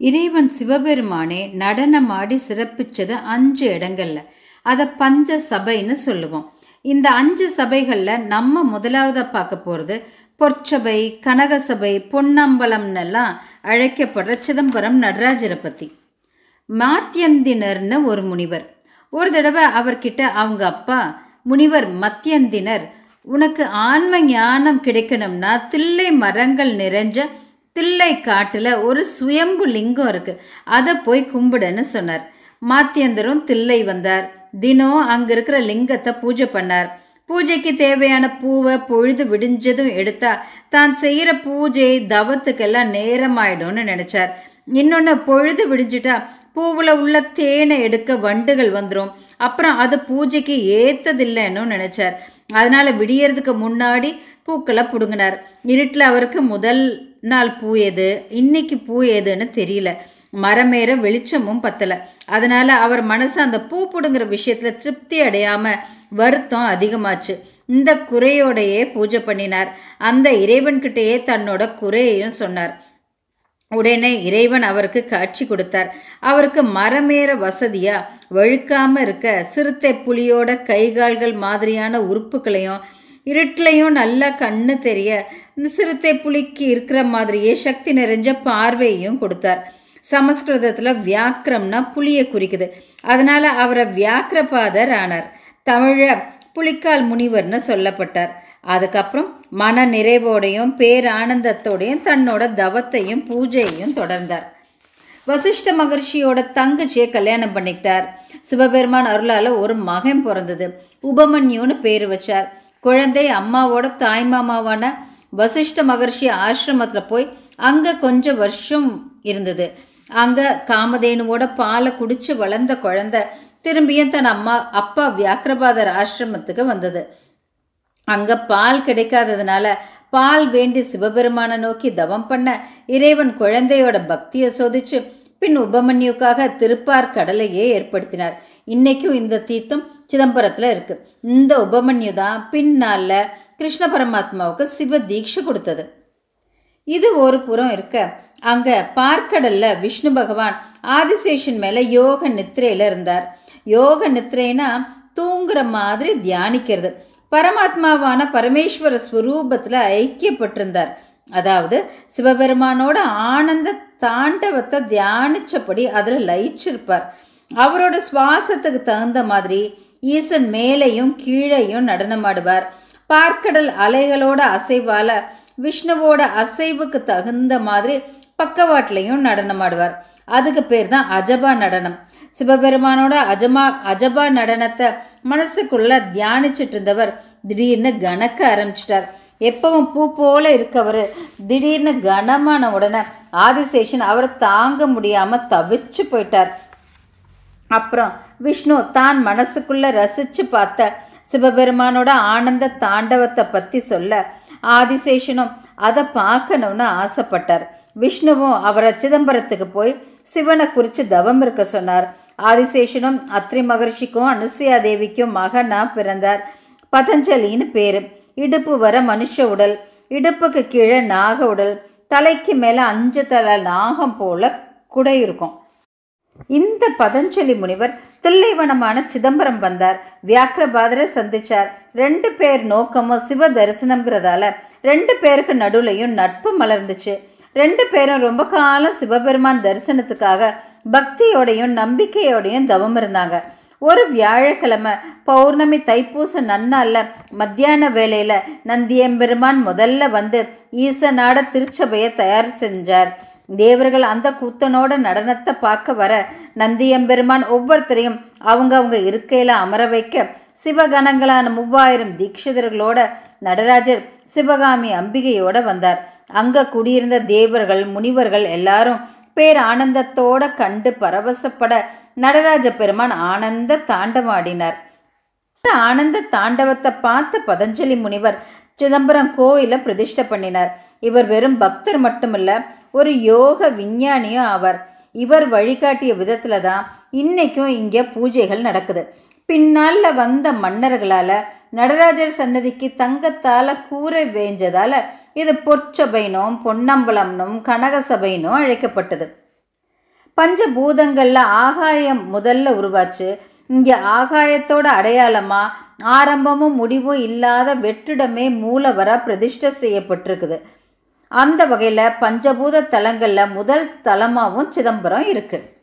இறைவன் சிவபெருமானே நடனமாடி சிறப்பிச்சது அஞ்சு இடங்கள்ல. அதை பஞ்ச சபைன்னு சொல்லுவோம். இந்த அஞ்சு சபைகளில் நம்ம முதலாவதாக பார்க்க போகிறது பொற்சபை கனகசபை பொன்னம்பலம்னெல்லாம் அழைக்கப்படுற சிதம்பரம் நடராஜரை பற்றி மாத்தியந்தினர்னு ஒரு முனிவர். ஒரு தடவை அவர்கிட்ட அவங்க அப்பா முனிவர் மத்தியந்தினர் உனக்கு ஆன்ம ஞானம் கிடைக்கணும்னா தில்லை மரங்கள் நிறைஞ்ச தில்லை காட்டில் ஒரு சுயம்பு லிங்கம் இருக்குது அதை போய் கும்பிடுன்னு சொன்னார். மாத்தியந்தரும் தில்லை வந்தார். தினம் அங்கே இருக்கிற லிங்கத்தை பூஜை பண்ணார். பூஜைக்கு தேவையான பூவை பொழுது விடிஞ்சதும் எடுத்தா தான் செய்கிற பூஜை தவத்துக்கெல்லாம் நேரமாயிடும்னு நினச்சார். இன்னொன்று பொழுது விடிஞ்சிட்டா பூவில் உள்ள தேனை எடுக்க வண்டுகள் வந்துடும் அப்புறம் அது பூஜைக்கு ஏற்றதில்லைன்னு நினச்சார். அதனால் விடியறதுக்கு முன்னாடி பூக்களை பிடுங்கினார். இருட்டில் அவருக்கு முதல் நாள் பூ எது? இன்னைக்கு பூ எதுன்னு தெரியல. மரமேற வெளிச்சமும் பத்தலை. அதனால அவர் மனசு அந்த பூ பிடுங்குற விஷயத்துல திருப்தி அடையாம வருத்தம் அதிகமாச்சு. இந்த குறையோடையே பூஜை பண்ணினார். அந்த இறைவன்கிட்டயே தன்னோட குறையையும் சொன்னார். உடனே இறைவன் அவருக்கு காட்சி கொடுத்தார். அவருக்கு மரமேற வசதியா வழுக்காம இருக்க சிறுத்தை புலியோட கைகால்கள் மாதிரியான உறுப்புகளையும் இருட்டிலையும் நல்லா கண்ணு தெரிய சிறுத்தை புலிக்கு இருக்கிற மாதிரியே சக்தி நிறைஞ்ச பார்வையையும் கொடுத்தார். சமஸ்கிருதத்தில் வியாக்கிரம்னா புலியை குறிக்குது. அதனால் அவரை வியாக்கிரபாதர் ஆனார். தமிழ புலிக்கால் முனிவர்னு சொல்லப்பட்டார். அதுக்கப்புறம் மன நிறைவோடையும் பேரானந்தத்தோடையும் தன்னோட தவத்தையும் பூஜையையும் தொடர்ந்தார். வசிஷ்ட மகர்ஷியோட தங்கச்சியை கல்யாணம் பண்ணிக்கிட்டார். சிவபெருமான் அருளால் ஒரு மகன் பிறந்தது. உபமன்யுன்னு பேர் வச்சார். குழந்தை அம்மாவோட தாய்மாமாவான வசிஷ்ட மகர்ஷி ஆசிரமத்தில் போய் அங்கே கொஞ்சம் வருஷம் இருந்தது. அங்கே காமதேனுவோட பாலை குடித்து வளர்ந்த குழந்தை திரும்பியும் தன் அம்மா அப்பா வியாக்கிரபாதர் ஆசிரமத்துக்கு வந்தது. அங்கே பால் கிடைக்காததுனால பால் வேண்டி சிவபெருமானை நோக்கி தவம் பண்ண இறைவன் குழந்தையோட பக்தியை சோதிச்சு பின் உபமன்யுக்காக திருப்பார் கடலையே ஏற்படுத்தினார். இன்னைக்கும் இந்த தீர்த்தம் சிதம்பரத்தில் இருக்குது இந்த உபமன்யு தான் பின்னால் கிருஷ்ண பரமாத்மாவுக்கு சிவ தீட்சை கொடுத்தது. இது ஒரு புறம் இருக்க. அங்கே பார்க்கடல்ல விஷ்ணு பகவான் ஆதிசேஷன் மேலே யோக நித்திரையில் இருந்தார். யோக நித்திரைனா தூங்குற மாதிரி தியானிக்கிறது. பரமாத்மாவான பரமேஸ்வர ஸ்வரூபத்தில் ஐக்கியப்பட்டிருந்தார். அதாவது சிவபெருமானோட ஆனந்த தாண்டவத்தை தியானிச்சபடி அதில் லயிச்சிருப்பார். அவரோட சுவாசத்துக்கு தகுந்த மாதிரி ஈசன் மேலையும் கீழையும் நடனமாடுவார். பார்க்கடல் அலைகளோட அசைவால விஷ்ணுவோட அசைவுக்கு தகுந்த மாதிரி பக்கவாட்டிலையும் நடனமாடுவார். அதுக்கு பேர் தான் அஜபா நடனம். சிவபெருமானோட அஜமா அஜபா நடனத்தை மனசுக்குள்ள தியானிச்சுட்டு இருந்தவர் திடீர்னு கணக்க ஆரம்பிச்சிட்டார். எப்பவும் பூ போல இருக்கவர். திடீர்னு கனமான உடனே ஆதிசேஷன் அவரை தாங்க முடியாம தவிச்சு போயிட்டார். அப்புறம் விஷ்ணு தான் மனசுக்குள்ளே ரசித்து பார்த்த சிவபெருமானோட ஆனந்த தாண்டவத்தை பற்றி சொல்ல ஆதிசேஷனும் அதை பார்க்கணும்னு ஆசைப்பட்டார். விஷ்ணுவும் அவரை சிதம்பரத்துக்கு போய் சிவனை குறித்து தவம் இருக்க சொன்னார். ஆதிசேஷனும் அத்ரி மகர்ஷிக்கும் அனுசயா தேவிக்கும் மகனா பிறந்தார். பதஞ்சலின்னு பேர். இடுப்பு வர மனுஷ உடல். இடுப்புக்கு கீழே நாக உடல். தலைக்கு மேலே அஞ்சு தலை நாகம் போல குடை இருக்கும். இந்த பதஞ்சலி முனிவர் தில்லைவனமான சிதம்பரம் வந்தார். வியாக்கிரபாதரை சந்திச்சார். ரெண்டு பேர் நோக்கமும் சிவ தரிசனம்ங்கிறதால ரெண்டு பேருக்கு நடுவுலையும் நட்பு மலர்ந்துச்சு. ரெண்டு பேரும் ரொம்ப காலம் சிவபெருமான் தரிசனத்துக்காக பக்தியோடையும் நம்பிக்கையோடையும் தவம் இருந்தாங்க. ஒரு வியாழக்கிழமை பௌர்ணமி தைப்பூச நன்னால மத்தியான வேளையில நந்தியம்பெருமான் முதல்ல வந்து ஈசனாட திருச்சபையை தயார் செஞ்சார். தேவர்கள் அந்த கூத்தனோட நடனத்தை பார்க்க வர நந்தியம்பெருமான் ஒவ்வொருத்தரையும் அவங்க அவங்க இருக்கையில் அமர வைக்க சிவகணங்களான மூவாயிரம் தீட்சிதர்களோட நடராஜர் சிவகாமி அம்பிகையோட வந்தார். அங்க குடியிருந்த தேவர்கள் முனிவர்கள் எல்லாரும் பேர் ஆனந்தத்தோட கண்டு பரவசப்பட நடராஜ பெருமான் ஆனந்த தாண்டமாடினார் ஆனந்த தாண்டவத்தை பார்த்த பதஞ்சலி முனிவர் சிதம்பரம் கோயில பிரதிஷ்டை பண்ணினார். இவர் வெறும் பக்தர் மட்டுமல்ல ஒரு யோக விஞ்ஞானியும் ஆவார். இவர் வழிகாட்டிய விதத்துல தான் இன்னைக்கும் இங்கே பூஜைகள் நடக்குது. பின்னால வந்த மன்னர்களால நடராஜர் சன்னதிக்கு தங்கத்தால கூரை வேஞ்சதால இது பொற்சபைனும் பொன்னம்பலம்னும் கனகசபைனும் அழைக்கப்பட்டது. பஞ்சபூதங்களில் ஆகாயம் முதல்ல உருவாச்சு. இங்கே ஆகாயத்தோட அடையாளமாக ஆரம்பமும் முடிவும் இல்லாத வெற்றிடமே மூலவராக பிரதிஷ்டை செய்யப்பட்டிருக்குது. அந்த வகையில் பஞ்சபூத தலங்களில் முதல் தலமாகவும் சிதம்பரம் இருக்குது